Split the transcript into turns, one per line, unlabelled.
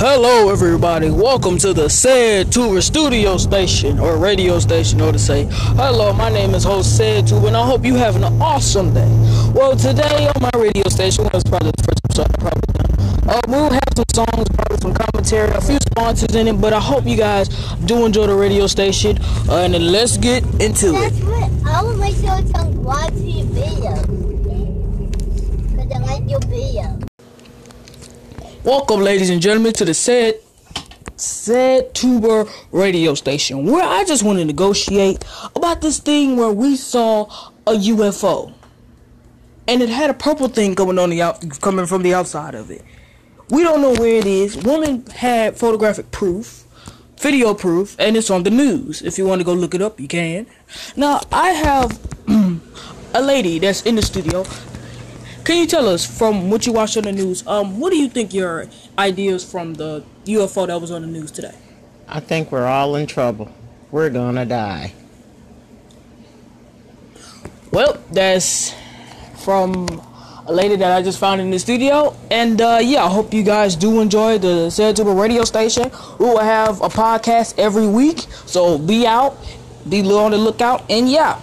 Hello, everybody. Welcome to the Said Tuber studio station or radio station, or to say. Hello, my name is host Said Tuber, and I hope you having an awesome day. Well, today on my radio station, it's probably the first episode I probably done. Uh, we'll have some songs, probably some commentary, a few sponsors in it, but I hope you guys do enjoy the radio station. Uh, and then let's get into
That's
it.
what I make sure to watch your video. Cause I like your video.
Welcome, ladies and gentlemen, to the Said Said Tuber radio station, where I just want to negotiate about this thing where we saw a UFO, and it had a purple thing coming on the out, coming from the outside of it. We don't know where it is. Woman had photographic proof, video proof, and it's on the news. If you want to go look it up, you can. Now I have a lady that's in the studio. Can you tell us from what you watched on the news? Um, what do you think your ideas from the UFO that was on the news today?
I think we're all in trouble. We're gonna die.
Well, that's from a lady that I just found in the studio, and uh, yeah, I hope you guys do enjoy the Saratoga radio station. We will have a podcast every week, so be out, be on the lookout, and yeah,